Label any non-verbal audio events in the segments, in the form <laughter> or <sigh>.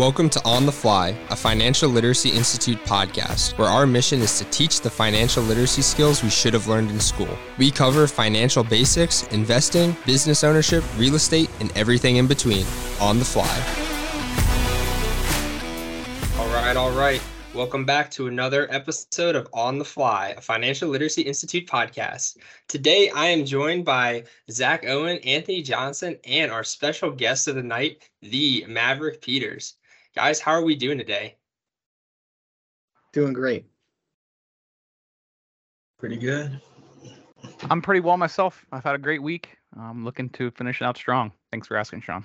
Welcome to On the Fly, a Financial Literacy Institute podcast, where our mission is to teach the financial literacy skills we should have learned in school. We cover financial basics, investing, business ownership, real estate, and everything in between on the fly. All right, all right. Welcome back to another episode of On the Fly, a Financial Literacy Institute podcast. Today, I am joined by Zach Owen, Anthony Johnson, and our special guest of the night, the Maverick Peters. Guys, how are we doing today? Doing great. Pretty good. I'm pretty well myself. I've had a great week. I'm looking to finish it out strong. Thanks for asking, Sean.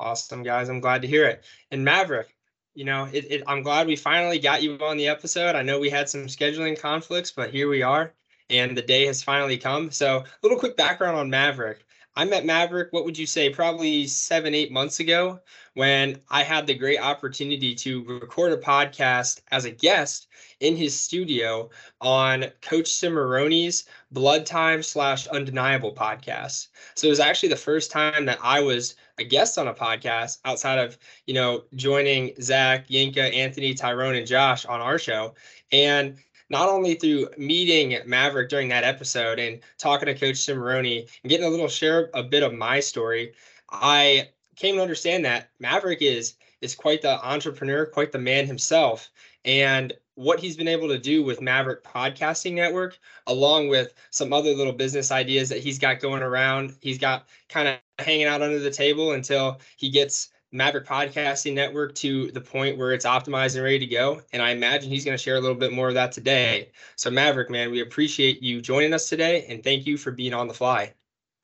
Awesome, guys. I'm glad to hear it. And Maverick, you know, it, it, I'm glad we finally got you on the episode. I know we had some scheduling conflicts, but here we are, and the day has finally come. So, a little quick background on Maverick. I met Maverick, what would you say, probably seven, eight months ago when I had the great opportunity to record a podcast as a guest in his studio on Coach Cimarrone's Blood Time slash Undeniable podcast. So it was actually the first time that I was a guest on a podcast outside of, you know, joining Zach, Yinka, Anthony, Tyrone, and Josh on our show. And not only through meeting Maverick during that episode and talking to Coach Cimarrone and getting a little share a bit of my story, I came to understand that Maverick is is quite the entrepreneur, quite the man himself, and what he's been able to do with Maverick Podcasting Network, along with some other little business ideas that he's got going around. He's got kind of hanging out under the table until he gets Maverick Podcasting Network to the point where it's optimized and ready to go. And I imagine he's going to share a little bit more of that today. So, Maverick, man, we appreciate you joining us today and thank you for being on the fly.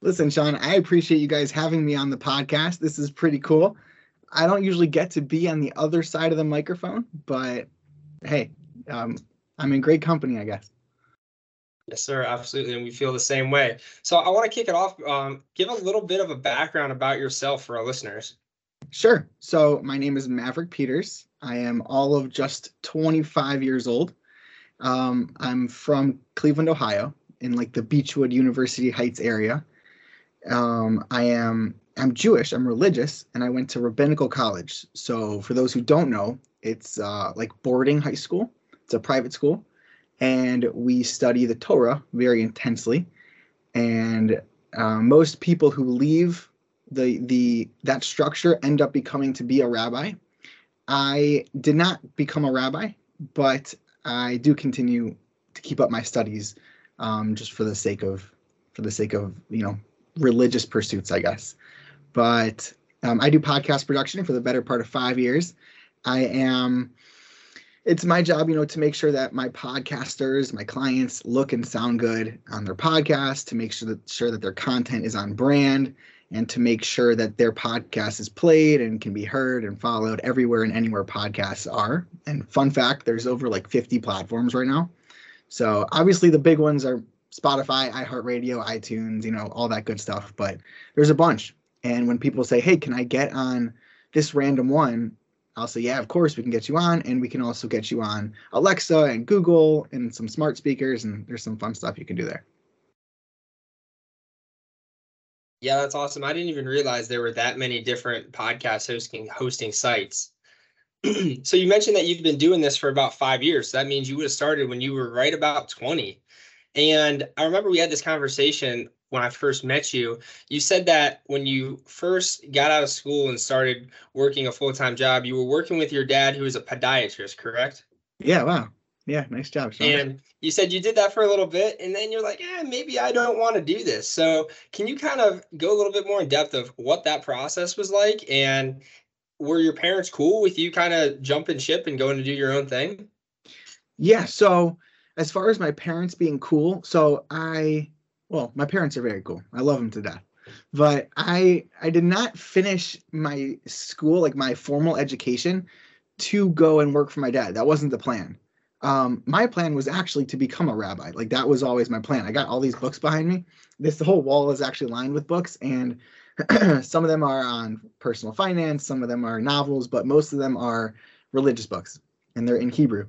Listen, Sean, I appreciate you guys having me on the podcast. This is pretty cool. I don't usually get to be on the other side of the microphone, but hey, um, I'm in great company, I guess. Yes, sir. Absolutely. And we feel the same way. So I want to kick it off. Um, give a little bit of a background about yourself for our listeners. Sure. So my name is Maverick Peters. I am all of just 25 years old. Um, I'm from Cleveland, Ohio, in like the Beachwood University Heights area. Um, I am I'm Jewish. I'm religious, and I went to rabbinical college. So for those who don't know, it's uh, like boarding high school. It's a private school, and we study the Torah very intensely. And uh, most people who leave the the that structure end up becoming to be a rabbi. I did not become a rabbi, but I do continue to keep up my studies um, just for the sake of for the sake of you know religious pursuits, I guess. But um, I do podcast production for the better part of five years. I am. It's my job, you know, to make sure that my podcasters, my clients, look and sound good on their podcast, to make sure that sure that their content is on brand, and to make sure that their podcast is played and can be heard and followed everywhere and anywhere podcasts are. And fun fact, there's over like 50 platforms right now. So obviously the big ones are Spotify, iHeartRadio, iTunes, you know, all that good stuff. But there's a bunch. And when people say, hey, can I get on this random one? I'll say, yeah, of course we can get you on. And we can also get you on Alexa and Google and some smart speakers. And there's some fun stuff you can do there. Yeah, that's awesome. I didn't even realize there were that many different podcast hosting hosting sites. <clears throat> so you mentioned that you've been doing this for about five years. So that means you would have started when you were right about 20. And I remember we had this conversation when I first met you. You said that when you first got out of school and started working a full time job, you were working with your dad, who was a podiatrist, correct? Yeah, wow. Yeah, nice job. Sean. And you said you did that for a little bit, and then you're like, yeah, maybe I don't want to do this. So, can you kind of go a little bit more in depth of what that process was like, and were your parents cool with you kind of jumping ship and going to do your own thing? Yeah. So, as far as my parents being cool, so I, well, my parents are very cool. I love them to death. But I I did not finish my school, like my formal education, to go and work for my dad. That wasn't the plan um, my plan was actually to become a rabbi. Like that was always my plan. I got all these books behind me. This the whole wall is actually lined with books, and <clears throat> some of them are on personal finance, some of them are novels, but most of them are religious books, and they're in Hebrew.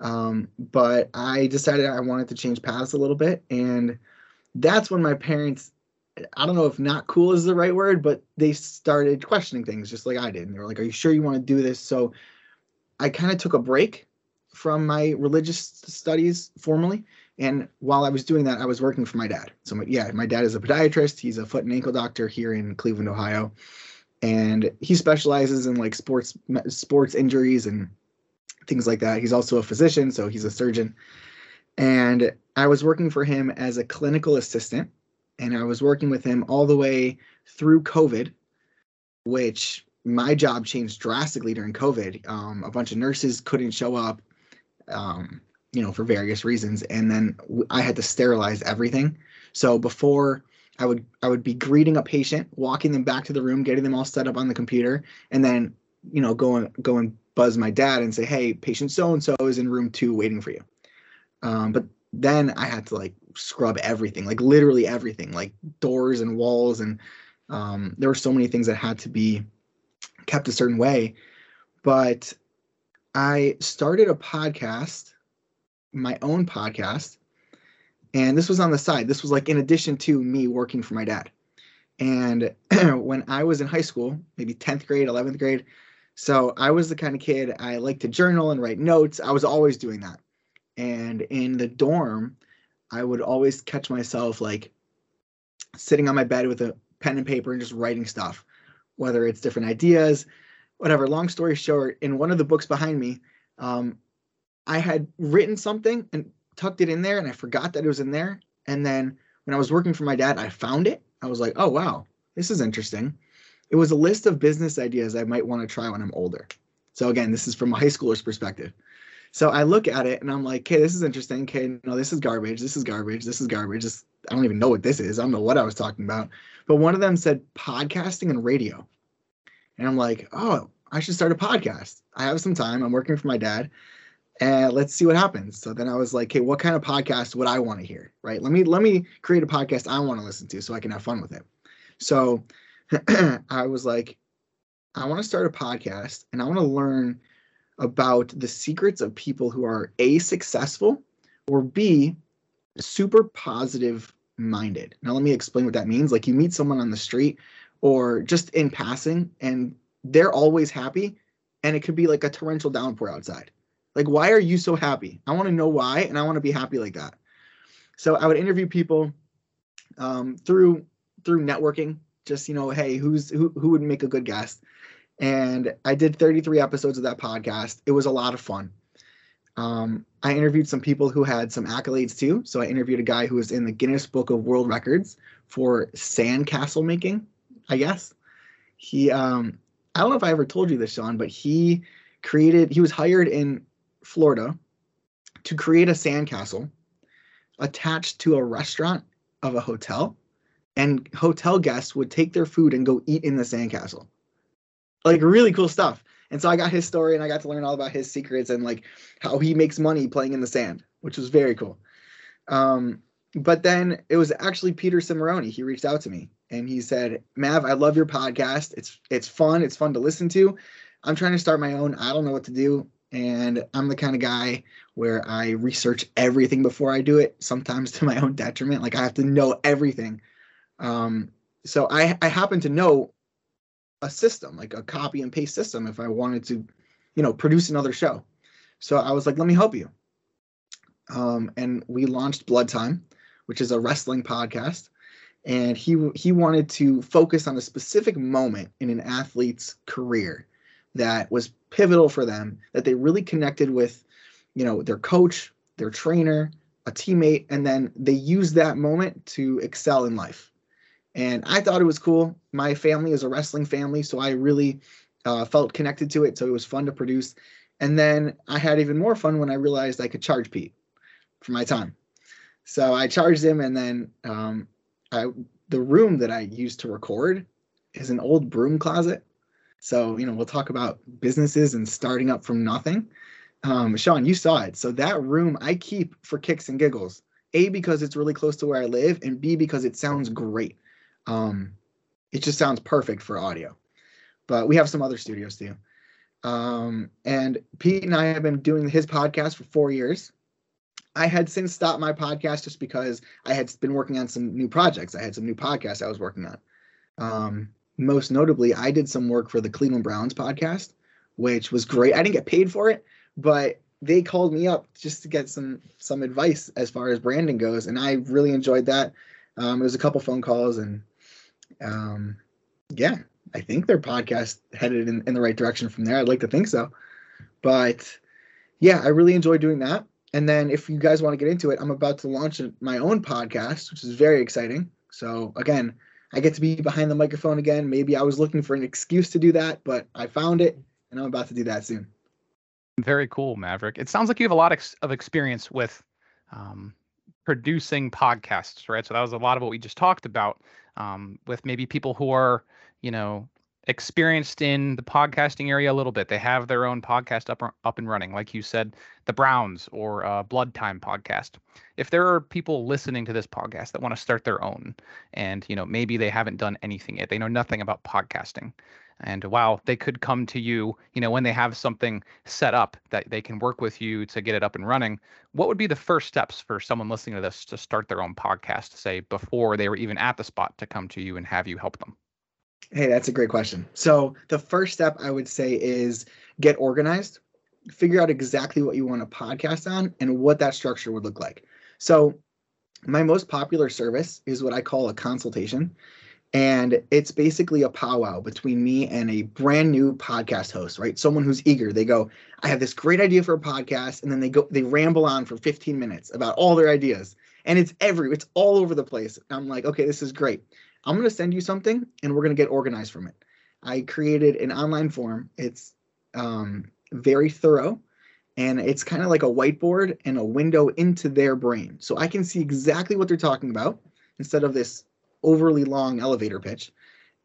Um, but I decided I wanted to change paths a little bit, and that's when my parents I don't know if not cool is the right word, but they started questioning things just like I did. And they were like, Are you sure you want to do this? So I kind of took a break from my religious studies formally. And while I was doing that, I was working for my dad. So, my, yeah, my dad is a podiatrist. He's a foot and ankle doctor here in Cleveland, Ohio. And he specializes in like sports sports injuries and things like that. He's also a physician, so he's a surgeon. And I was working for him as a clinical assistant and I was working with him all the way through COVID, which my job changed drastically during COVID. Um, a bunch of nurses couldn't show up, um, you know, for various reasons, and then I had to sterilize everything. So before I would I would be greeting a patient, walking them back to the room, getting them all set up on the computer, and then you know go and go and buzz my dad and say, "Hey, patient so and so is in room two waiting for you." Um, but then I had to like scrub everything, like literally everything, like doors and walls, and um, there were so many things that had to be kept a certain way. But I started a podcast, my own podcast, and this was on the side. This was like in addition to me working for my dad. And <clears throat> when I was in high school, maybe 10th grade, 11th grade, so I was the kind of kid I like to journal and write notes. I was always doing that. And in the dorm, I would always catch myself like sitting on my bed with a pen and paper and just writing stuff, whether it's different ideas, whatever. Long story short, in one of the books behind me, um, I had written something and tucked it in there, and I forgot that it was in there. And then when I was working for my dad, I found it. I was like, oh, wow, this is interesting. It was a list of business ideas I might want to try when I'm older. So, again, this is from a high schooler's perspective. So I look at it and I'm like, okay, this is interesting. Okay, no, this is garbage. This is garbage. This is garbage. This, I don't even know what this is. I don't know what I was talking about. But one of them said podcasting and radio. And I'm like, oh, I should start a podcast. I have some time. I'm working for my dad. And let's see what happens. So then I was like, hey, what kind of podcast would I want to hear? Right. Let me let me create a podcast I want to listen to so I can have fun with it. So <clears throat> I was like, I want to start a podcast and I want to learn about the secrets of people who are A, successful, or B, super positive minded. Now, let me explain what that means. Like, you meet someone on the street or just in passing, and they're always happy, and it could be like a torrential downpour outside. Like, why are you so happy? I want to know why, and I want to be happy like that. So, I would interview people um, through through networking. Just you know, hey, who's who who would make a good guest? and I did 33 episodes of that podcast. It was a lot of fun. Um, I interviewed some people who had some accolades too. So I interviewed a guy who was in the Guinness Book of World Records for sandcastle making. I guess he. Um, I don't know if I ever told you this, Sean, but he created. He was hired in Florida to create a sandcastle attached to a restaurant of a hotel, and hotel guests would take their food and go eat in the sandcastle like really cool stuff. And so I got his story and I got to learn all about his secrets and like how he makes money playing in the sand, which was very cool. Um, but then it was actually Peter Cimarroni. He reached out to me and he said, Mav, I love your podcast. It's it's fun. It's fun to listen to. I'm trying to start my own. I don't know what to do. And I'm the kind of guy where I research everything before I do it, sometimes to my own detriment. Like I have to know everything. Um, so I, I happen to know a system, like a copy and paste system, if I wanted to, you know, produce another show. So I was like, let me help you. Um, and we launched Blood Time, which is a wrestling podcast. And he he wanted to focus on a specific moment in an athlete's career that was pivotal for them, that they really connected with, you know, their coach, their trainer, a teammate, and then they used that moment to excel in life and I thought it was cool. My family is a wrestling family, so I really uh, felt connected to it. So it was fun to produce. And then I had even more fun when I realized I could charge Pete for my time. So I charged him, and then um, I, the room that I used to record is an old broom closet. So you know we'll talk about businesses and starting up from nothing. Um, Sean, you saw it. So that room I keep for kicks and giggles. A because it's really close to where I live, and B because it sounds great. Um, it just sounds perfect for audio. But we have some other studios too. Um, and Pete and I have been doing his podcast for four years. I had since stopped my podcast just because I had been working on some new projects. I had some new podcasts I was working on. Um, most notably, I did some work for the Cleveland Browns podcast, which was great. I didn't get paid for it, but they called me up just to get some some advice as far as branding goes, and I really enjoyed that. Um, it was a couple phone calls, and um, yeah, I think their podcast headed in, in the right direction from there. I'd like to think so, but yeah, I really enjoyed doing that. And then if you guys want to get into it, I'm about to launch my own podcast, which is very exciting. So again, I get to be behind the microphone again. Maybe I was looking for an excuse to do that, but I found it, and I'm about to do that soon. Very cool, Maverick. It sounds like you have a lot of experience with um, producing podcasts, right? So that was a lot of what we just talked about um, with maybe people who are, you know, experienced in the podcasting area a little bit. They have their own podcast up up and running, like you said, the Browns or uh, Blood Time podcast. If there are people listening to this podcast that want to start their own, and you know maybe they haven't done anything yet, they know nothing about podcasting, and wow, they could come to you, you know, when they have something set up that they can work with you to get it up and running. What would be the first steps for someone listening to this to start their own podcast, say before they were even at the spot to come to you and have you help them? Hey, that's a great question. So, the first step I would say is get organized, figure out exactly what you want to podcast on and what that structure would look like. So, my most popular service is what I call a consultation. And it's basically a powwow between me and a brand new podcast host, right? Someone who's eager. They go, I have this great idea for a podcast. And then they go, they ramble on for 15 minutes about all their ideas. And it's every, it's all over the place. I'm like, okay, this is great. I'm going to send you something and we're going to get organized from it. I created an online form. It's um, very thorough and it's kind of like a whiteboard and a window into their brain. So I can see exactly what they're talking about instead of this overly long elevator pitch.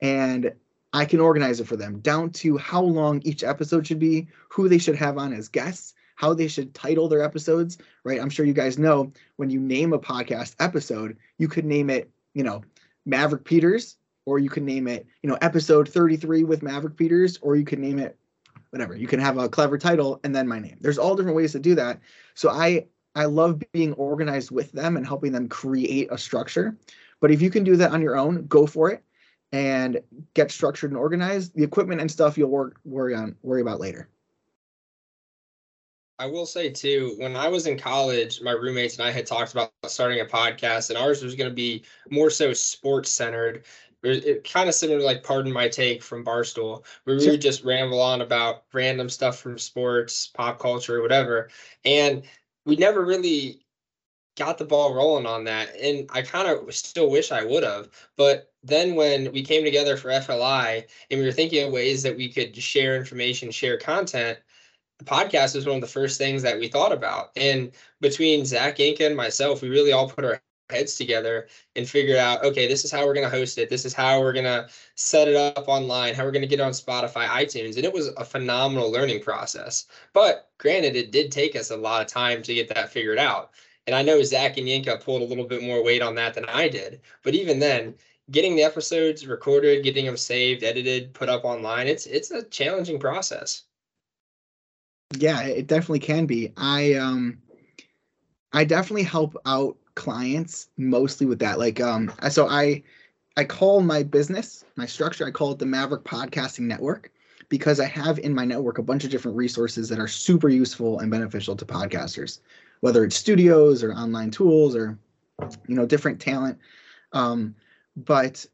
And I can organize it for them down to how long each episode should be, who they should have on as guests, how they should title their episodes, right? I'm sure you guys know when you name a podcast episode, you could name it, you know, Maverick Peters, or you can name it, you know, episode 33 with Maverick Peters, or you can name it whatever. You can have a clever title and then my name. There's all different ways to do that. So I I love being organized with them and helping them create a structure. But if you can do that on your own, go for it and get structured and organized. The equipment and stuff you'll work worry on worry about later. I will say too, when I was in college, my roommates and I had talked about starting a podcast, and ours was going to be more so sports centered. It, kind of similar to like Pardon My Take from Barstool, where we would just ramble on about random stuff from sports, pop culture, whatever. And we never really got the ball rolling on that. And I kind of still wish I would have. But then when we came together for FLI and we were thinking of ways that we could share information, share content, the podcast was one of the first things that we thought about. And between Zach Yinka and myself, we really all put our heads together and figured out, okay, this is how we're going to host it. This is how we're going to set it up online, how we're going to get it on Spotify, iTunes. And it was a phenomenal learning process. But granted, it did take us a lot of time to get that figured out. And I know Zach and Yinka pulled a little bit more weight on that than I did. But even then, getting the episodes recorded, getting them saved, edited, put up online, it's it's a challenging process. Yeah, it definitely can be. I um I definitely help out clients mostly with that. Like um so I I call my business, my structure, I call it the Maverick Podcasting Network because I have in my network a bunch of different resources that are super useful and beneficial to podcasters, whether it's studios or online tools or you know different talent. Um, but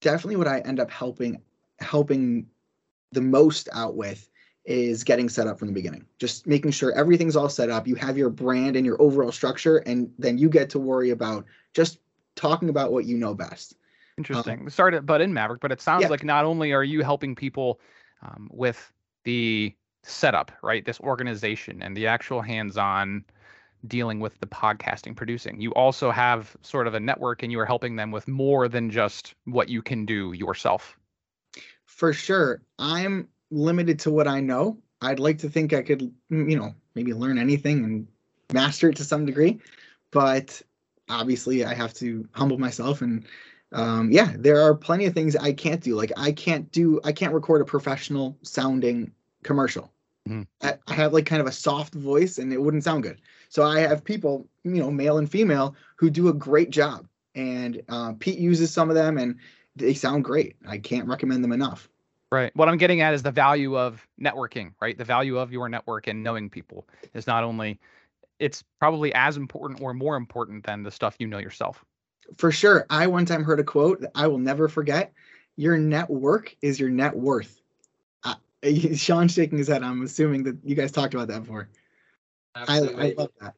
definitely what I end up helping helping the most out with is getting set up from the beginning. Just making sure everything's all set up. You have your brand and your overall structure, and then you get to worry about just talking about what you know best. Interesting. Um, Sorry to butt in, Maverick, but it sounds yeah. like not only are you helping people um, with the setup, right, this organization and the actual hands-on dealing with the podcasting producing you also have sort of a network and you are helping them with more than just what you can do yourself for sure i'm limited to what I know. I'd like to think I could, you know, maybe learn anything and master it to some degree, but obviously I have to humble myself and um, yeah, there are plenty of things I can't do. Like I can't do, I can't record a professional sounding commercial. Mm-hmm. I, I have like kind of a soft voice and it wouldn't sound good. So I have people, you know, male and female, who do a great job. And uh, Pete uses some of them and they sound great. I can't recommend them enough. Right. What I'm getting at is the value of networking, right? The value of your network and knowing people is not only, it's probably as important or more important than the stuff you know yourself. For sure. I one time heard a quote that I will never forget. Your network is your net worth. Uh, <laughs> Sean's shaking his head. I'm assuming that you guys talked about that before. Absolutely. I, I love that.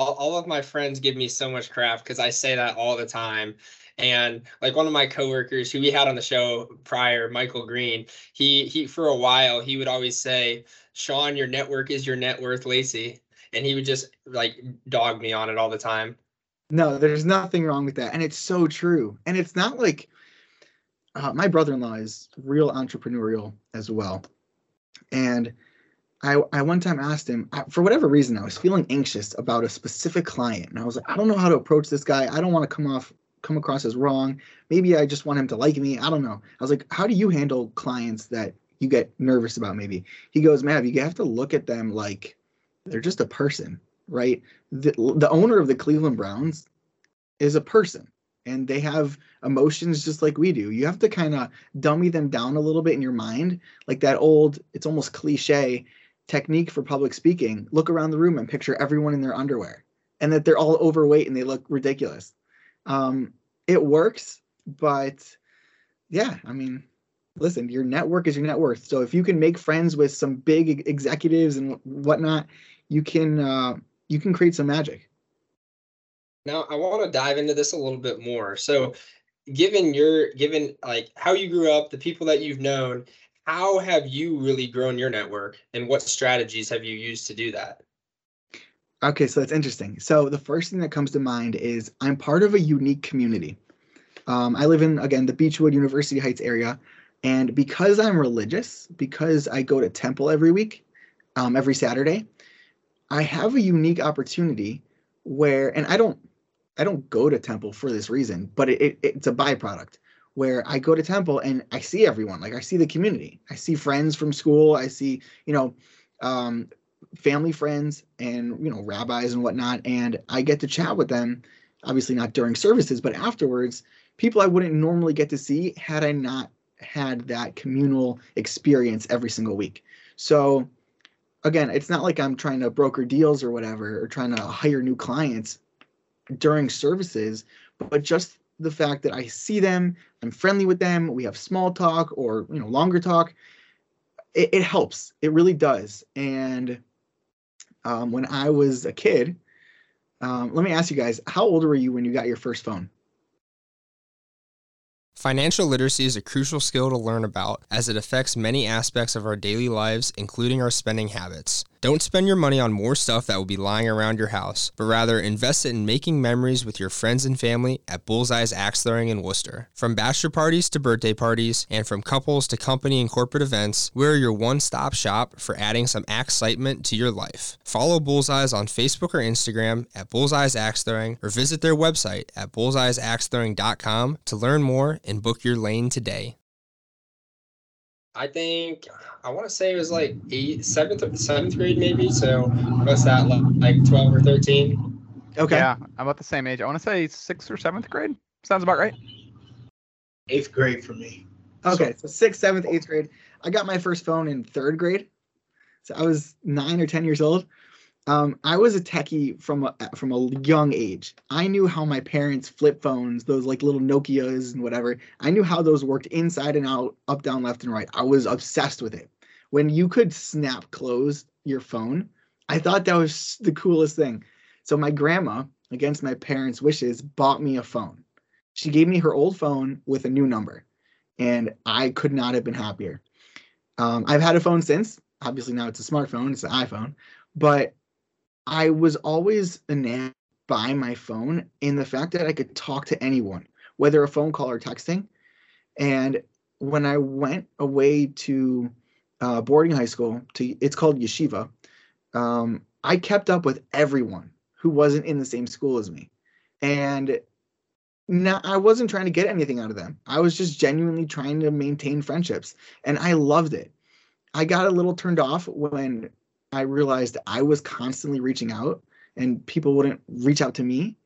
All, all of my friends give me so much crap because I say that all the time. And like one of my coworkers who we had on the show prior, Michael Green, he he for a while he would always say, "Sean, your network is your net worth, Lacey," and he would just like dog me on it all the time. No, there's nothing wrong with that, and it's so true. And it's not like uh, my brother-in-law is real entrepreneurial as well, and I, I one time asked him for whatever reason I was feeling anxious about a specific client and I was like I don't know how to approach this guy. I don't want to come off come across as wrong. Maybe I just want him to like me. I don't know. I was like how do you handle clients that you get nervous about maybe? He goes Mav you have to look at them like they're just a person right? The, the owner of the Cleveland Browns is a person and they have emotions just like we do. You have to kind of dummy them down a little bit in your mind like that old it's almost cliche technique for public speaking look around the room and picture everyone in their underwear and that they're all overweight and they look ridiculous. Um, it works but yeah i mean listen your network is your net worth. So if you can make friends with some big executives and whatnot you can uh, you can create some magic. Now i want to dive into this a little bit more. So given your given like how you grew up the people that you've known how have you really grown your network and what strategies have you used to do that? Okay, so that's interesting. So the first thing that comes to mind is I'm part of a unique community. Um, I live in again the Beachwood University Heights area, and because I'm religious, because I go to temple every week, um, every Saturday, I have a unique opportunity where, and I don't, I don't go to temple for this reason, but it, it, it's a byproduct where I go to temple and I see everyone. Like I see the community. I see friends from school. I see, you know, um, family friends and you know rabbis and whatnot. And I get to chat with them. Obviously not during services, but afterwards, people I wouldn't normally get to see had I not had that communal experience every single week. So again, it's not like I'm trying to broker deals or whatever or trying to hire new clients during services, but just the fact that I see them, I'm friendly with them, we have small talk or you know longer talk. It, it helps. It really does. And um, when I was a kid, um, let me ask you guys, how old were you when you got your first phone? Financial literacy is a crucial skill to learn about as it affects many aspects of our daily lives, including our spending habits. Don't spend your money on more stuff that will be lying around your house, but rather invest it in making memories with your friends and family at Bullseye's Axe Throwing in Worcester. From bachelor parties to birthday parties, and from couples to company and corporate events, we're your one stop shop for adding some excitement to your life. Follow Bullseyes on Facebook or Instagram at Bullseyes Axe Throwing or visit their website at bullseyesaxethrowing.com to learn more and book your lane today. I think I want to say it was like eight, seventh, seventh grade maybe. So what's that like, twelve or thirteen? Okay. Yeah, I'm about the same age. I want to say sixth or seventh grade. Sounds about right. Eighth grade for me. Okay, so sixth, seventh, eighth grade. I got my first phone in third grade. So I was nine or ten years old. Um, I was a techie from a, from a young age. I knew how my parents' flip phones, those like little Nokia's and whatever, I knew how those worked inside and out, up, down, left, and right. I was obsessed with it. When you could snap close your phone, I thought that was the coolest thing. So my grandma, against my parents' wishes, bought me a phone. She gave me her old phone with a new number, and I could not have been happier. Um, I've had a phone since. Obviously, now it's a smartphone, it's an iPhone, but I was always enamored by my phone in the fact that I could talk to anyone, whether a phone call or texting. And when I went away to uh, boarding high school, to it's called yeshiva, um, I kept up with everyone who wasn't in the same school as me, and now I wasn't trying to get anything out of them. I was just genuinely trying to maintain friendships, and I loved it. I got a little turned off when I realized I was constantly reaching out and people wouldn't reach out to me.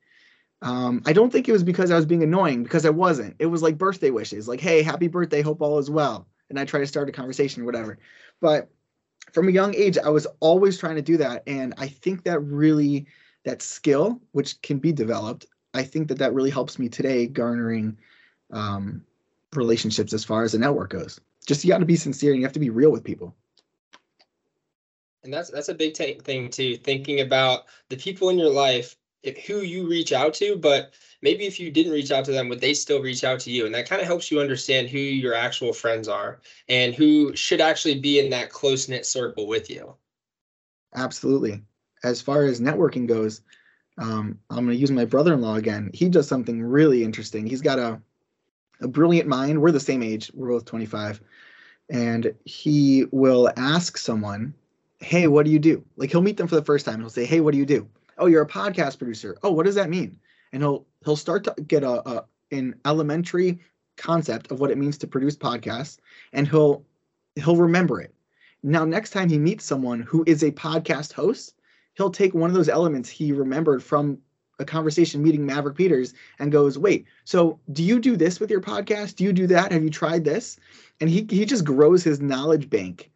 Um, I don't think it was because I was being annoying because I wasn't. It was like birthday wishes, like, hey, happy birthday, hope all is well. And I try to start a conversation or whatever. But from a young age, I was always trying to do that. And I think that really, that skill, which can be developed, I think that that really helps me today garnering um, relationships as far as the network goes. Just you got to be sincere and you have to be real with people. And that's that's a big t- thing too. Thinking about the people in your life, if, who you reach out to, but maybe if you didn't reach out to them, would they still reach out to you? And that kind of helps you understand who your actual friends are and who should actually be in that close knit circle with you. Absolutely. As far as networking goes, um, I'm going to use my brother-in-law again. He does something really interesting. He's got a a brilliant mind. We're the same age. We're both 25, and he will ask someone, "Hey, what do you do?" Like he'll meet them for the first time. He'll say, "Hey, what do you do?" "Oh, you're a podcast producer." "Oh, what does that mean?" And he'll he'll start to get a, a an elementary concept of what it means to produce podcasts, and he'll he'll remember it. Now, next time he meets someone who is a podcast host, he'll take one of those elements he remembered from a conversation meeting Maverick Peters and goes, "Wait, so do you do this with your podcast? Do you do that? Have you tried this?" And he he just grows his knowledge bank,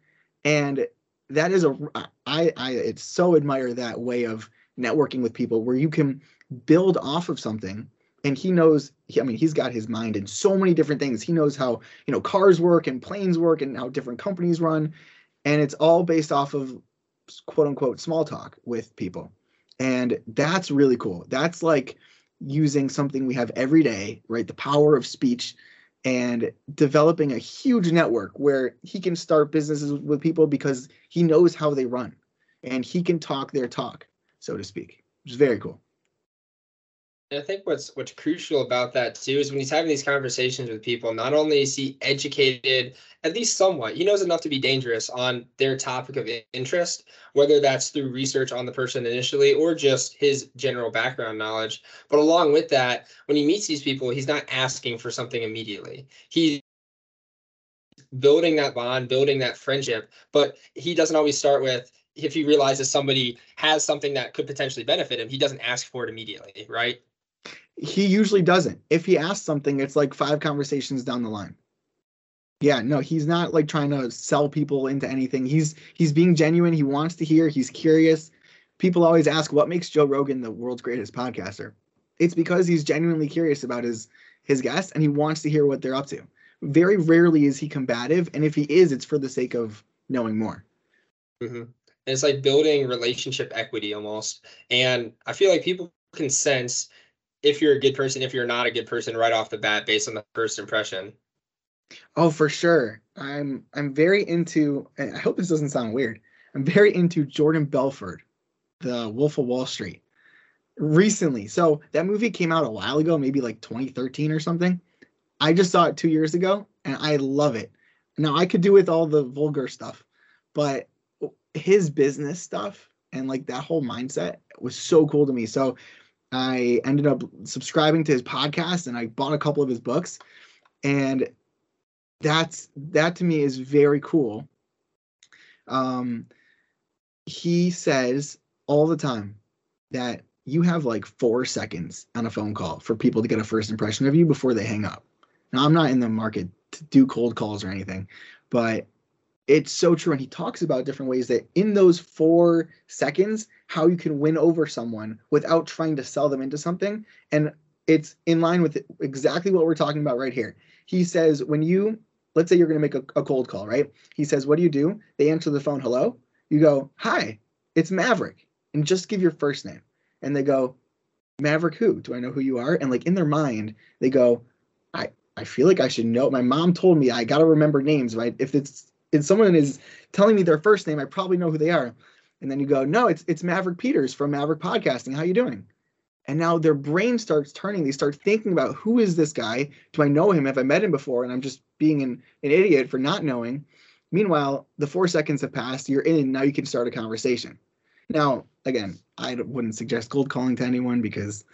and that is a I I it's so admire that way of networking with people where you can build off of something and he knows i mean he's got his mind in so many different things he knows how you know cars work and planes work and how different companies run and it's all based off of quote unquote small talk with people and that's really cool. That's like using something we have every day, right? The power of speech and developing a huge network where he can start businesses with people because he knows how they run and he can talk their talk, so to speak, is very cool. I think what's what's crucial about that too is when he's having these conversations with people, not only is he educated at least somewhat, he knows enough to be dangerous on their topic of interest, whether that's through research on the person initially or just his general background knowledge. But along with that, when he meets these people, he's not asking for something immediately. He's building that bond, building that friendship, but he doesn't always start with if he realizes somebody has something that could potentially benefit him, he doesn't ask for it immediately, right? He usually doesn't. If he asks something, it's like five conversations down the line. Yeah, no, he's not like trying to sell people into anything. He's he's being genuine. He wants to hear. He's curious. People always ask what makes Joe Rogan the world's greatest podcaster. It's because he's genuinely curious about his his guests and he wants to hear what they're up to. Very rarely is he combative, and if he is, it's for the sake of knowing more. Mm-hmm. it's like building relationship equity almost. And I feel like people can sense if you're a good person, if you're not a good person right off the bat based on the first impression. Oh, for sure. I'm I'm very into I hope this doesn't sound weird. I'm very into Jordan Belfort, the Wolf of Wall Street. Recently. So that movie came out a while ago, maybe like 2013 or something. I just saw it 2 years ago and I love it. Now I could do with all the vulgar stuff, but his business stuff and like that whole mindset was so cool to me. So I ended up subscribing to his podcast and I bought a couple of his books. And that's that to me is very cool. Um, he says all the time that you have like four seconds on a phone call for people to get a first impression of you before they hang up. Now, I'm not in the market to do cold calls or anything, but it's so true. And he talks about different ways that in those four seconds, how you can win over someone without trying to sell them into something. And it's in line with exactly what we're talking about right here. He says, when you, let's say you're going to make a, a cold call, right? He says, what do you do? They answer the phone, hello. You go, hi, it's Maverick. And just give your first name. And they go, Maverick who? Do I know who you are? And like in their mind, they go, I, I feel like I should know. My mom told me I got to remember names, right? If it's if someone is telling me their first name, I probably know who they are. And then you go, no, it's it's Maverick Peters from Maverick Podcasting. How you doing? And now their brain starts turning. They start thinking about who is this guy? Do I know him? Have I met him before? And I'm just being an, an idiot for not knowing. Meanwhile, the four seconds have passed. You're in. Now you can start a conversation. Now, again, I wouldn't suggest cold calling to anyone because,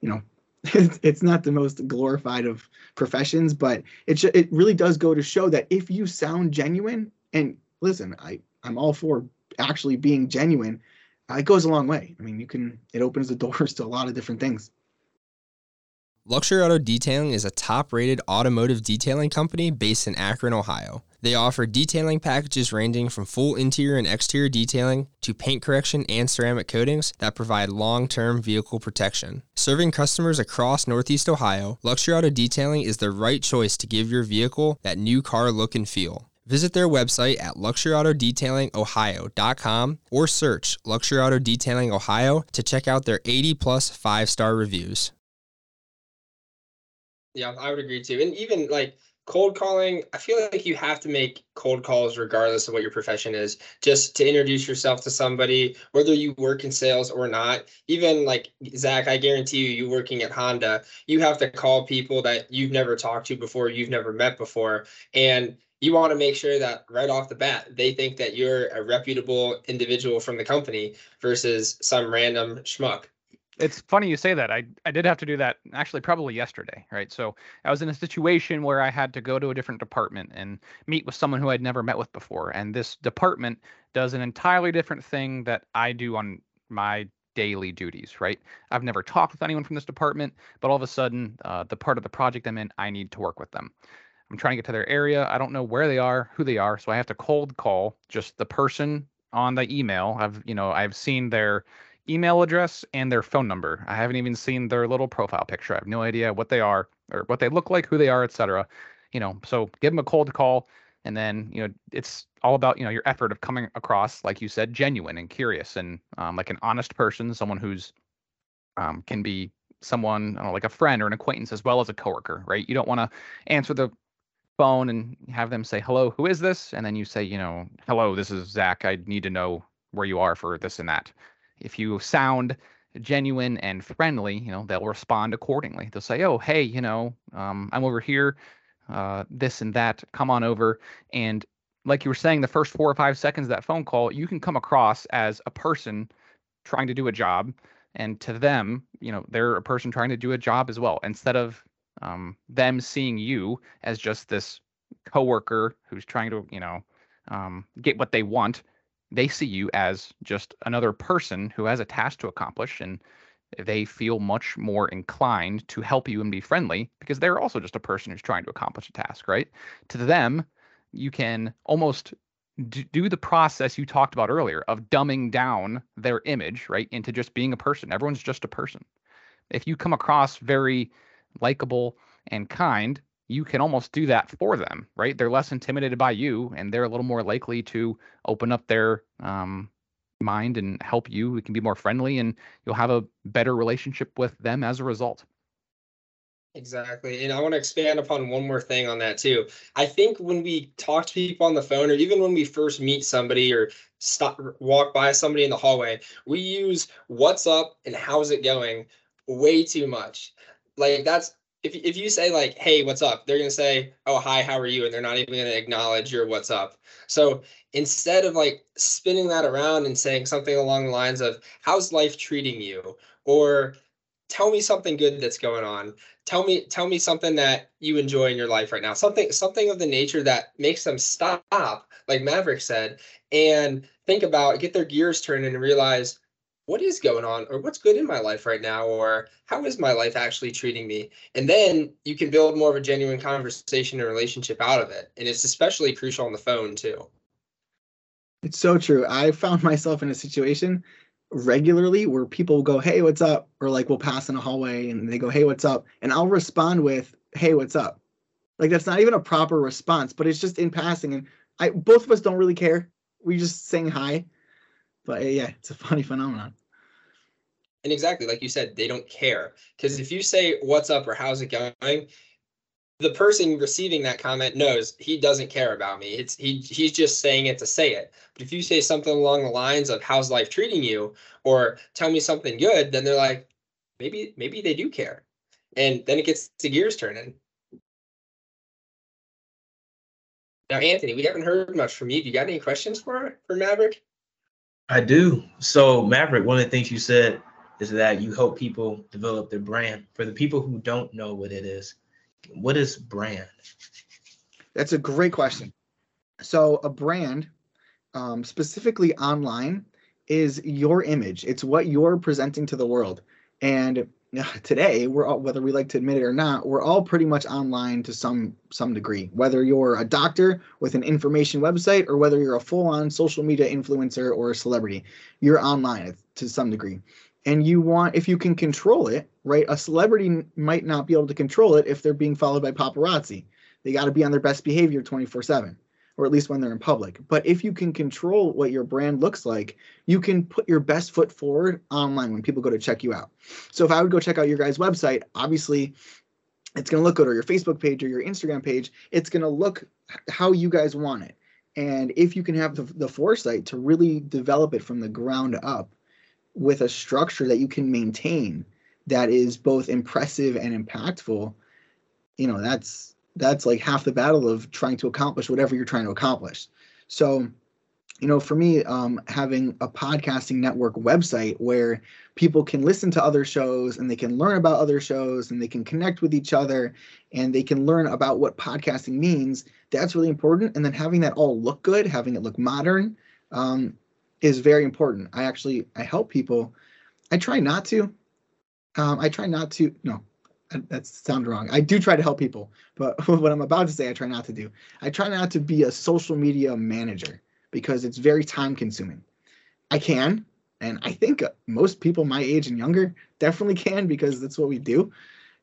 you know, <laughs> it's not the most glorified of professions, but it sh- it really does go to show that if you sound genuine and listen, I I'm all for actually being genuine. Uh, it goes a long way. I mean, you can it opens the <laughs> doors to a lot of different things. Luxury Auto Detailing is a top rated automotive detailing company based in Akron, Ohio. They offer detailing packages ranging from full interior and exterior detailing to paint correction and ceramic coatings that provide long term vehicle protection. Serving customers across Northeast Ohio, Luxury Auto Detailing is the right choice to give your vehicle that new car look and feel. Visit their website at luxuryautodetailingohio.com or search Luxury Auto Detailing Ohio to check out their 80 plus five star reviews. Yeah, I would agree too. And even like cold calling, I feel like you have to make cold calls regardless of what your profession is, just to introduce yourself to somebody, whether you work in sales or not. Even like Zach, I guarantee you, you working at Honda, you have to call people that you've never talked to before, you've never met before. And you want to make sure that right off the bat, they think that you're a reputable individual from the company versus some random schmuck it's funny you say that. I, I did have to do that actually probably yesterday, right? So I was in a situation where I had to go to a different department and meet with someone who I'd never met with before. And this department does an entirely different thing that I do on my daily duties, right? I've never talked with anyone from this department, but all of a sudden, uh, the part of the project I'm in, I need to work with them. I'm trying to get to their area. I don't know where they are, who they are, so I have to cold call just the person on the email. I've, you know, I've seen their email address and their phone number. I haven't even seen their little profile picture. I have no idea what they are or what they look like, who they are, etc. You know, so give them a cold call, and then you know it's all about you know your effort of coming across, like you said, genuine and curious, and um, like an honest person, someone who's um, can be someone know, like a friend or an acquaintance as well as a coworker, right? You don't want to answer the phone and have them say hello who is this and then you say you know hello this is zach i need to know where you are for this and that if you sound genuine and friendly, you know, they'll respond accordingly. They'll say, "Oh, hey, you know, um, I'm over here, uh, this and that. Come on over." And like you were saying, the first four or five seconds of that phone call, you can come across as a person trying to do a job, and to them, you know, they're a person trying to do a job as well. Instead of um, them seeing you as just this coworker who's trying to, you know, um, get what they want, they see you as just another person who has a task to accomplish and they feel much more inclined to help you and be friendly because they're also just a person who's trying to accomplish a task, right? To them, you can almost do the process you talked about earlier of dumbing down their image, right, into just being a person. Everyone's just a person. If you come across very likable and kind, you can almost do that for them, right? They're less intimidated by you and they're a little more likely to open up their um, mind and help you. It can be more friendly and you'll have a better relationship with them as a result. Exactly. And I want to expand upon one more thing on that too. I think when we talk to people on the phone or even when we first meet somebody or stop walk by somebody in the hallway, we use what's up and how's it going way too much. Like that's if if you say like, "Hey, what's up?" They're gonna say, "Oh, hi, how are you?" and they're not even gonna acknowledge your "What's up." So instead of like spinning that around and saying something along the lines of, "How's life treating you?" or tell me something good that's going on tell me tell me something that you enjoy in your life right now something something of the nature that makes them stop like maverick said and think about get their gears turning and realize what is going on or what's good in my life right now or how is my life actually treating me? And then you can build more of a genuine conversation and relationship out of it. And it's especially crucial on the phone too. It's so true. I found myself in a situation regularly where people go hey what's up? or like we'll pass in a hallway and they go hey what's up? and i'll respond with hey what's up? Like that's not even a proper response but it's just in passing. And i both of us don't really care. We just saying hi but uh, yeah, it's a funny phenomenon. And exactly like you said, they don't care because if you say what's up or how's it going, the person receiving that comment knows he doesn't care about me. It's he he's just saying it to say it. But if you say something along the lines of how's life treating you or tell me something good, then they're like maybe maybe they do care. And then it gets the gears turning. Now, Anthony, we haven't heard much from you. Do you got any questions for for Maverick? I do. So, Maverick, one of the things you said is that you help people develop their brand. For the people who don't know what it is, what is brand? That's a great question. So, a brand um, specifically online, is your image. It's what you're presenting to the world. And <laughs> today, we're all, whether we like to admit it or not, we're all pretty much online to some some degree. Whether you're a doctor with an information website or whether you're a full-on social media influencer or a celebrity, you're online to some degree. And you want, if you can control it, right? A celebrity might not be able to control it if they're being followed by paparazzi. They got to be on their best behavior 24 7 or at least when they're in public. But if you can control what your brand looks like, you can put your best foot forward online when people go to check you out. So if I would go check out your guys' website, obviously it's going to look good, or your Facebook page or your Instagram page, it's going to look how you guys want it. And if you can have the, the foresight to really develop it from the ground up with a structure that you can maintain that is both impressive and impactful, you know, that's that's like half the battle of trying to accomplish whatever you're trying to accomplish. So, you know, for me, um, having a podcasting network website where people can listen to other shows and they can learn about other shows and they can connect with each other and they can learn about what podcasting means, that's really important. And then having that all look good, having it look modern, um, is very important. I actually I help people. I try not to. Um, I try not to. No, that sounds wrong. I do try to help people, but <laughs> what I'm about to say, I try not to do. I try not to be a social media manager because it's very time consuming. I can, and I think most people my age and younger definitely can because that's what we do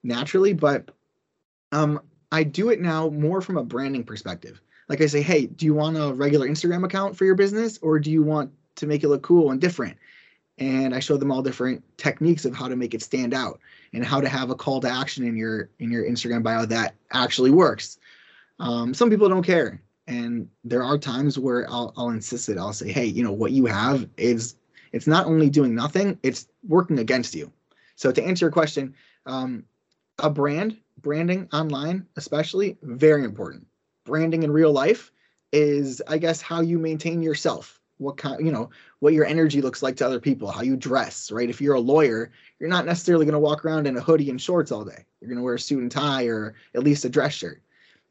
naturally. But um, I do it now more from a branding perspective. Like I say, hey, do you want a regular Instagram account for your business, or do you want to make it look cool and different? and I show them all different techniques of how to make it stand out and how to have a call to action in your in your Instagram bio that actually works. Um, some people don't care, and there are times where I'll, I'll insist it. I'll say, hey, you know what you have is it's not only doing nothing, it's working against you. So to answer your question, um, a brand branding online, especially, very important. Branding in real life is, I guess, how you maintain yourself what kind you know what your energy looks like to other people how you dress right? If you're a lawyer you're not necessarily going to walk around in a hoodie and shorts all day. You're going to wear a suit and tie or at least a dress shirt.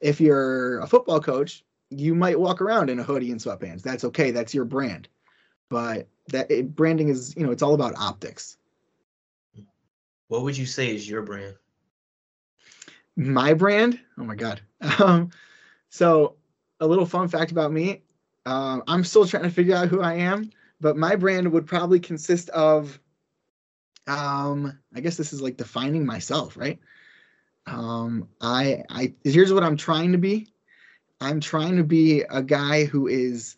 If you're a football coach you might walk around in a hoodie and sweatpants. That's okay that's your brand. But that it, branding is you know it's all about optics. What would you say is your brand? My brand? Oh my god. <laughs> Um, so a little fun fact about me um, I'm still trying to figure out who I am, but my brand would probably consist of, um, I guess this is like defining myself, right? Um, I, I, here's what I'm trying to be. I'm trying to be a guy who is,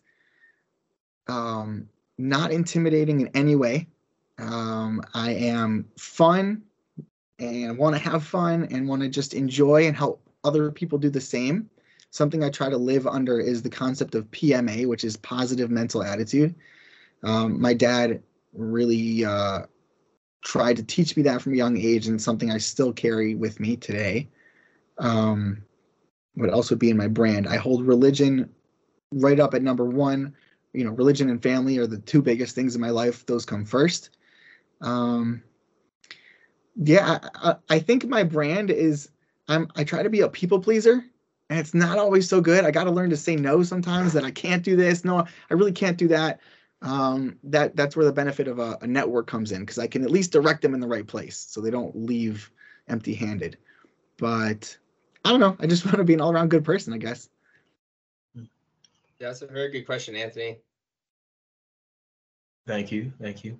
um, not intimidating in any way. Um, I am fun and want to have fun and want to just enjoy and help other people do the same something I try to live under is the concept of PMA, which is positive mental attitude. Um, my dad really uh, tried to teach me that from a young age, and something I still carry with me today. Um, would also be in my brand. I hold religion right up at number one. You know, religion and family are the two biggest things in my life. Those come first. Um, yeah, I, I think my brand is I'm I try to be a people pleaser and it's not always so good. I got to learn to say no sometimes that I can't do this. No, I really can't do that. Um, that that's where the benefit of a, a network comes in because I can at least direct them in the right place so they don't leave empty-handed. But I don't know. I just <laughs> want to be an all-around good person, I guess. Yeah, that's a very good question, Anthony. Thank you, thank you.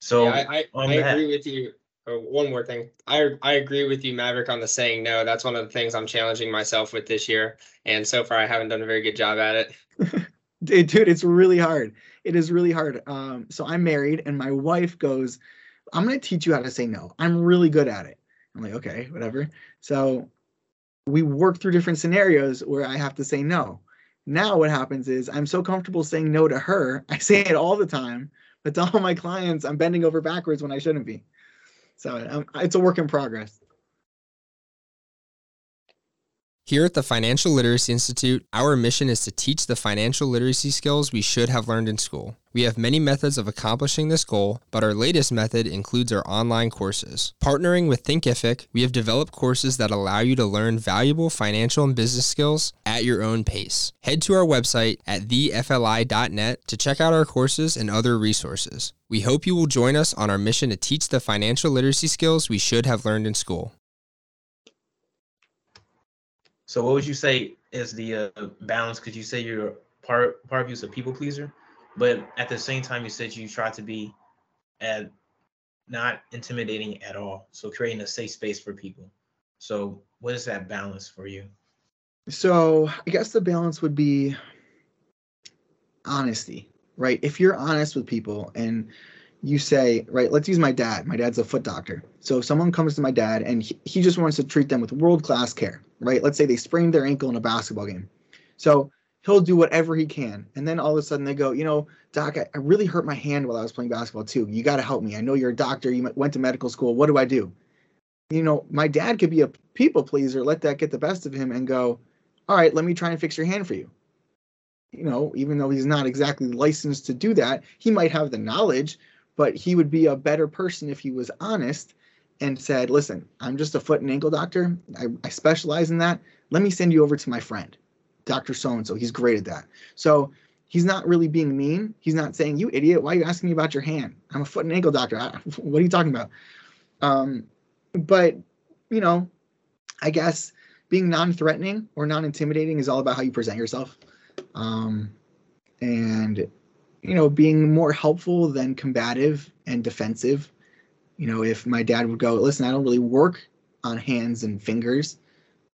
So yeah, I, I, I agree with you Oh, one more thing. I I agree with you, Maverick, on the saying no. That's one of the things I'm challenging myself with this year, and so far I haven't done a very good job at it. <laughs> Dude, it's really hard. It is really hard. Um, so I'm married, and my wife goes, "I'm to teach you how to say no. I'm really good at it." I'm like, "Okay, whatever." So we work through different scenarios where I have to say no. Now what happens is I'm so comfortable saying no to her. I say it all the time, but to all my clients, I'm bending over backwards when I shouldn't be. So um, it's a work in progress. Here at the Financial Literacy Institute, our mission is to teach the financial literacy skills we should have learned in school. We have many methods of accomplishing this goal, but our latest method includes our online courses. Partnering with Thinkific, we have developed courses that allow you to learn valuable financial and business skills at your own pace. Head to our website at thefli.net to check out our courses and other resources. We hope you will join us on our mission to teach the financial literacy skills we should have learned in school. So what would you say is the uh, balance? Because you say you're part part of you's a people pleaser, but at the same time you said you try to be at not intimidating at all. So creating a safe space for people. So what is that balance for you? So I guess the balance would be honesty, right? If you're honest with people and you say, right, let's use my dad. My dad's a foot doctor. So if someone comes to my dad and he, he just wants to treat them with world class care, right? Let's say they sprained their ankle in a basketball game. So he'll do whatever he can. And then all of a sudden they go, you know, doc, I, I really hurt my hand while I was playing basketball too. You got to help me. I know you're a doctor. You went to medical school. What do I do? You know, my dad could be a people pleaser, let that get the best of him and go, all right, let me try and fix your hand for you. You know, even though he's not exactly licensed to do that, he might have the knowledge, but he would be a better person if he was honest and said, listen, I'm just a foot and ankle doctor. I, I specialize in that. Let me send you over to my friend, Dr. So and so. He's great at that. So he's not really being mean. He's not saying, you idiot, why are you asking me about your hand? I'm a foot and ankle doctor. I, <laughs> what are you talking about? Um, but, you know, I guess being non threatening or non intimidating is all about how you present yourself. Um, and you know, being more helpful than combative and defensive. You know, if my dad would go, listen, I don't really work on hands and fingers.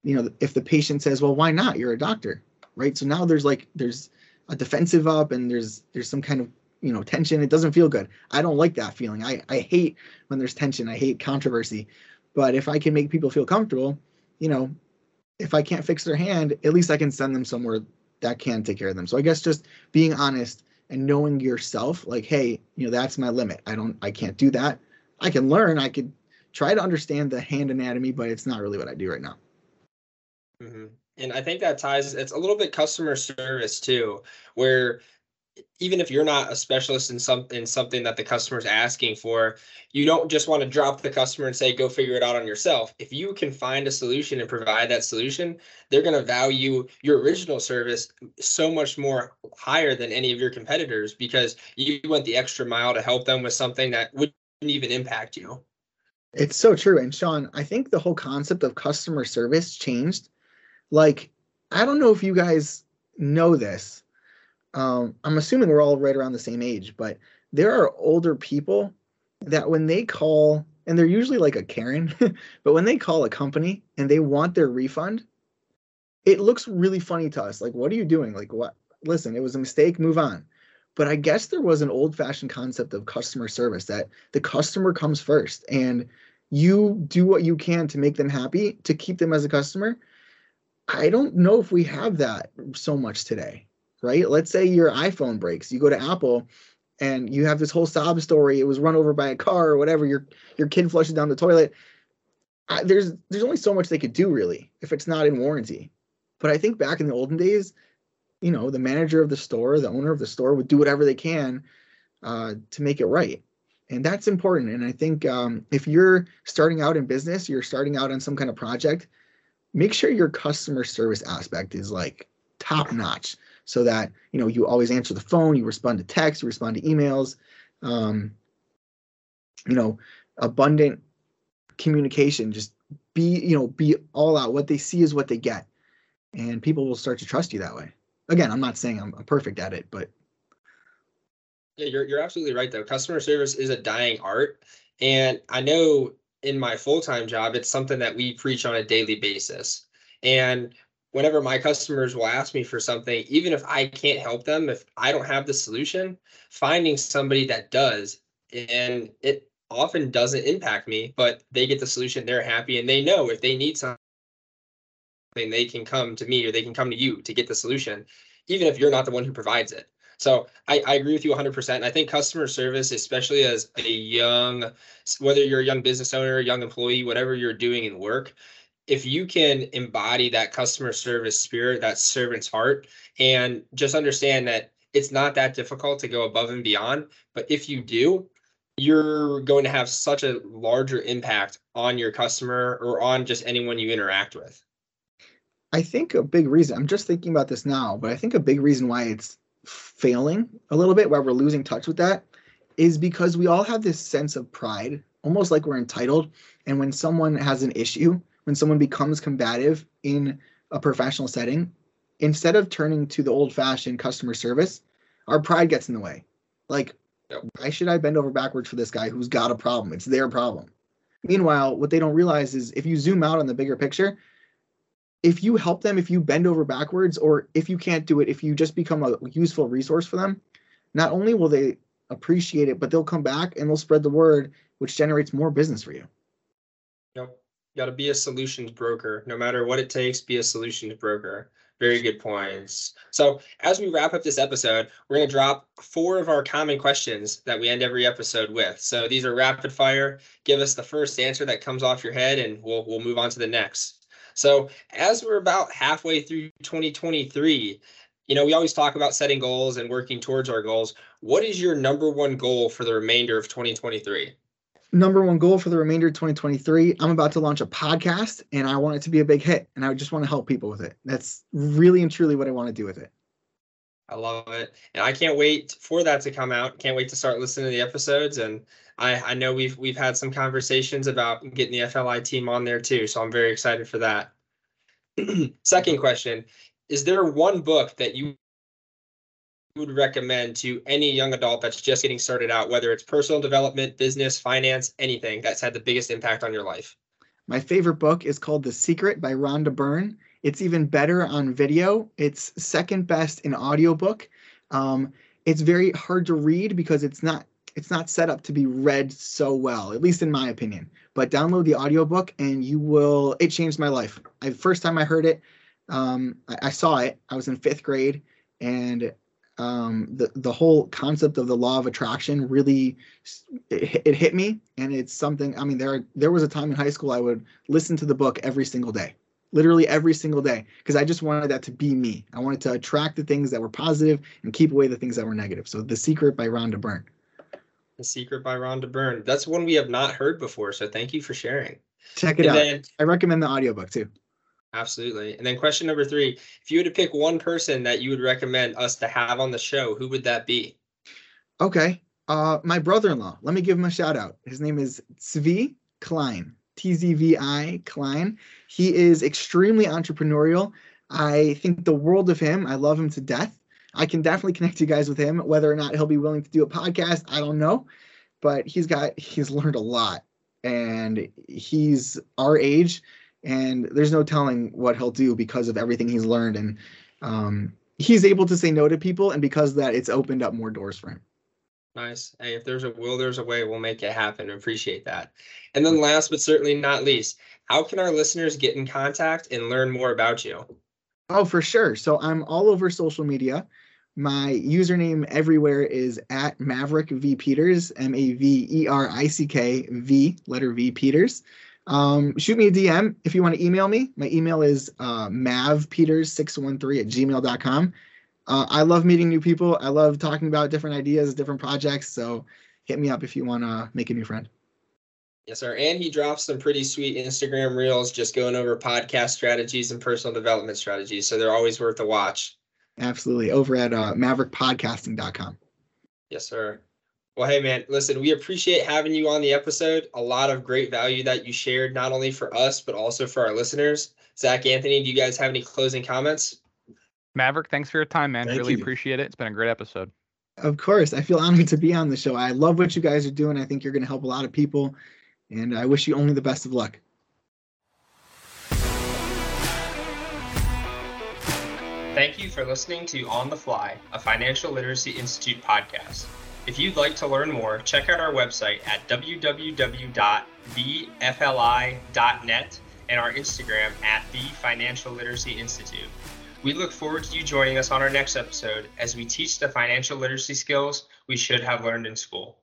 You know, if the patient says, well, why not? You're a doctor, right? So now there's like there's a defensive up and there's there's some kind of you know tension. It doesn't feel good. I don't like that feeling. I I hate when there's tension. I hate controversy. But if I can make people feel comfortable, you know, if I can't fix their hand, at least I can send them somewhere that can take care of them. So I guess just being honest and knowing yourself like hey you know that's my limit i don't i can't do that i can learn i could try to understand the hand anatomy but it's not really what i do right now mm-hmm. and i think that ties it's a little bit customer service too where even if you're not a specialist in some in something that the customer's asking for, you don't just want to drop the customer and say go figure it out on yourself. If you can find a solution and provide that solution, they're going to value your original service so much more higher than any of your competitors because you went the extra mile to help them with something that wouldn't even impact you. It's so true. And Sean, I think the whole concept of customer service changed. Like, I don't know if you guys know this, um, I'm assuming we're all right around the same age, but there are older people that when they call, and they're usually like a Karen, <laughs> but when they call a company and they want their refund, it looks really funny to us. Like, what are you doing? Like, what? Listen, it was a mistake, move on. But I guess there was an old fashioned concept of customer service that the customer comes first and you do what you can to make them happy to keep them as a customer. I don't know if we have that so much today right? Let's say your iPhone breaks. You go to Apple and you have this whole sob story. It was run over by a car or whatever. Your your kid flushes down the toilet. I, there's there's only so much they could do really if it's not in warranty. But I think back in the olden days, you know, the manager of the store, the owner of the store would do whatever they can uh, to make it right. And that's important. And I think um, if you're starting out in business, you're starting out on some kind of project, make sure your customer service aspect is like top notch so that you know you always answer the phone you respond to text you respond to emails um, you know abundant communication just be you know be all out what they see is what they get and people will start to trust you that way again i'm not saying i'm, perfect at it but yeah you're, you're absolutely right though. Customer service is a dying art and i know in my full-time job it's something that we preach on a daily basis. And whenever my customers will ask me for something, even if I can't help them, if I don't have the solution, finding somebody that does, and it often doesn't impact me, but they get the solution, they're happy, and they know if they need something, they can come to me or they can come to you to get the solution, even if you're not the one who provides it. So I, I agree with you 100%. I think customer service, especially as a young, whether you're a young business owner, young employee, whatever you're doing in work, if you can embody that customer service spirit, that servant's heart, and just understand that it's not that difficult to go above and beyond. But if you do, you're going to have such a larger impact on your customer or on just anyone you interact with. I think a big reason, I'm just thinking about this now, but I think a big reason why it's failing a little bit, why we're losing touch with that, is because we all have this sense of pride, almost like we're entitled. And when someone has an issue, when someone becomes combative in a professional setting, instead of turning to the old fashioned customer service, our pride gets in the way. Like, why should I bend over backwards for this guy who's got a problem? It's their problem. Meanwhile, what they don't realize is if you zoom out on the bigger picture, if you help them, if you bend over backwards, or if you can't do it, if you just become a useful resource for them, not only will they appreciate it, but they'll come back and they'll spread the word, which generates more business for you. Yep. Got to be a solutions broker. No matter what it takes, be a solutions broker. Very good points. So, as we wrap up this episode, we're going to drop four of our common questions that we end every episode with. So, these are rapid fire. Give us the first answer that comes off your head, and we'll, we'll move on to the next. So, as we're about halfway through 2023, you know, we always talk about setting goals and working towards our goals. What is your number one goal for the remainder of 2023? Number one goal for the remainder of 2023 I'm about to launch a podcast and I want it to be a big hit and I just want to help people with it. That's really and truly what I want to do with it. I love it. And I can't wait for that to come out. Can't wait to start listening to the episodes. And I, I know we've we've had some conversations about getting the FLI team on there too. So I'm very excited for that. <clears throat> Second question. Is there one book that you would recommend to any young adult that's just getting started out, whether it's personal development, business, finance, anything that's had the biggest impact on your life? My favorite book is called The Secret by Rhonda Byrne. It's even better on video. It's second best in audiobook. Um, it's very hard to read because it's not it's not set up to be read so well, at least in my opinion. But download the audiobook and you will it changed my life. I first time I heard it, um, I, I saw it. I was in fifth grade and um, the the whole concept of the law of attraction really it, it hit me, and it's something. I mean, there there was a time in high school I would listen to the book every single day, literally every single day, because I just wanted that to be me. I wanted to attract the things that were positive and keep away the things that were negative. So, The Secret by Rhonda Byrne. The Secret by Rhonda Byrne. That's one we have not heard before. So thank you for sharing. Check it And out. then I recommend the audiobook too. Absolutely. And then question number three, if you had to pick one person that you would recommend us to have on the show, who would that be? Okay. Uh, my brother-in-law. Let me give him a shout out. His name is Zvi Klein. T Z V I Klein. He is extremely entrepreneurial. I think the world of him. I love him to death. I can definitely connect you guys with him. Whether or not he'll be willing to do a podcast, I don't know. But he's got he's learned a lot, and he's our age, and there's no telling what he'll do because of everything he's learned. And um, he's able to say no to people, and because of that, it's opened up more doors for him. Nice. Hey, if there's a will, there's a way. We'll make it happen. Appreciate that. And then last but certainly not least, how can our listeners get in contact and learn more about you? Oh, for sure. So I'm all over social media. My username everywhere is at Maverick V Peters, M A V E R I C K V, letter V Peters. Um, shoot me a DM if you want to email me. My email is uh, mavpeters613 at gmail.com. Uh, I love meeting new people. I love talking about different ideas, different projects. So hit me up if you want to make a new friend. Yes, sir. And he drops some pretty sweet Instagram reels just going over podcast strategies and personal development strategies. So they're always worth a watch. Absolutely. Over at uh, maverickpodcasting.com. Yes, sir. Well, hey, man, listen, we appreciate having you on the episode. A lot of great value that you shared, not only for us, but also for our listeners. Zach, Anthony, do you guys have any closing comments? Maverick, thanks for your time, man. Thank really you. appreciate it. It's been a great episode. Of course. I feel honored to be on the show. I love what you guys are doing. I think you're going to help a lot of people. And I wish you only the best of luck. Thank you for listening to On the Fly, a Financial Literacy Institute podcast. If you'd like to learn more, check out our website at www.thefli.net and our Instagram at the Financial Literacy Institute. We look forward to you joining us on our next episode as we teach the financial literacy skills we should have learned in school.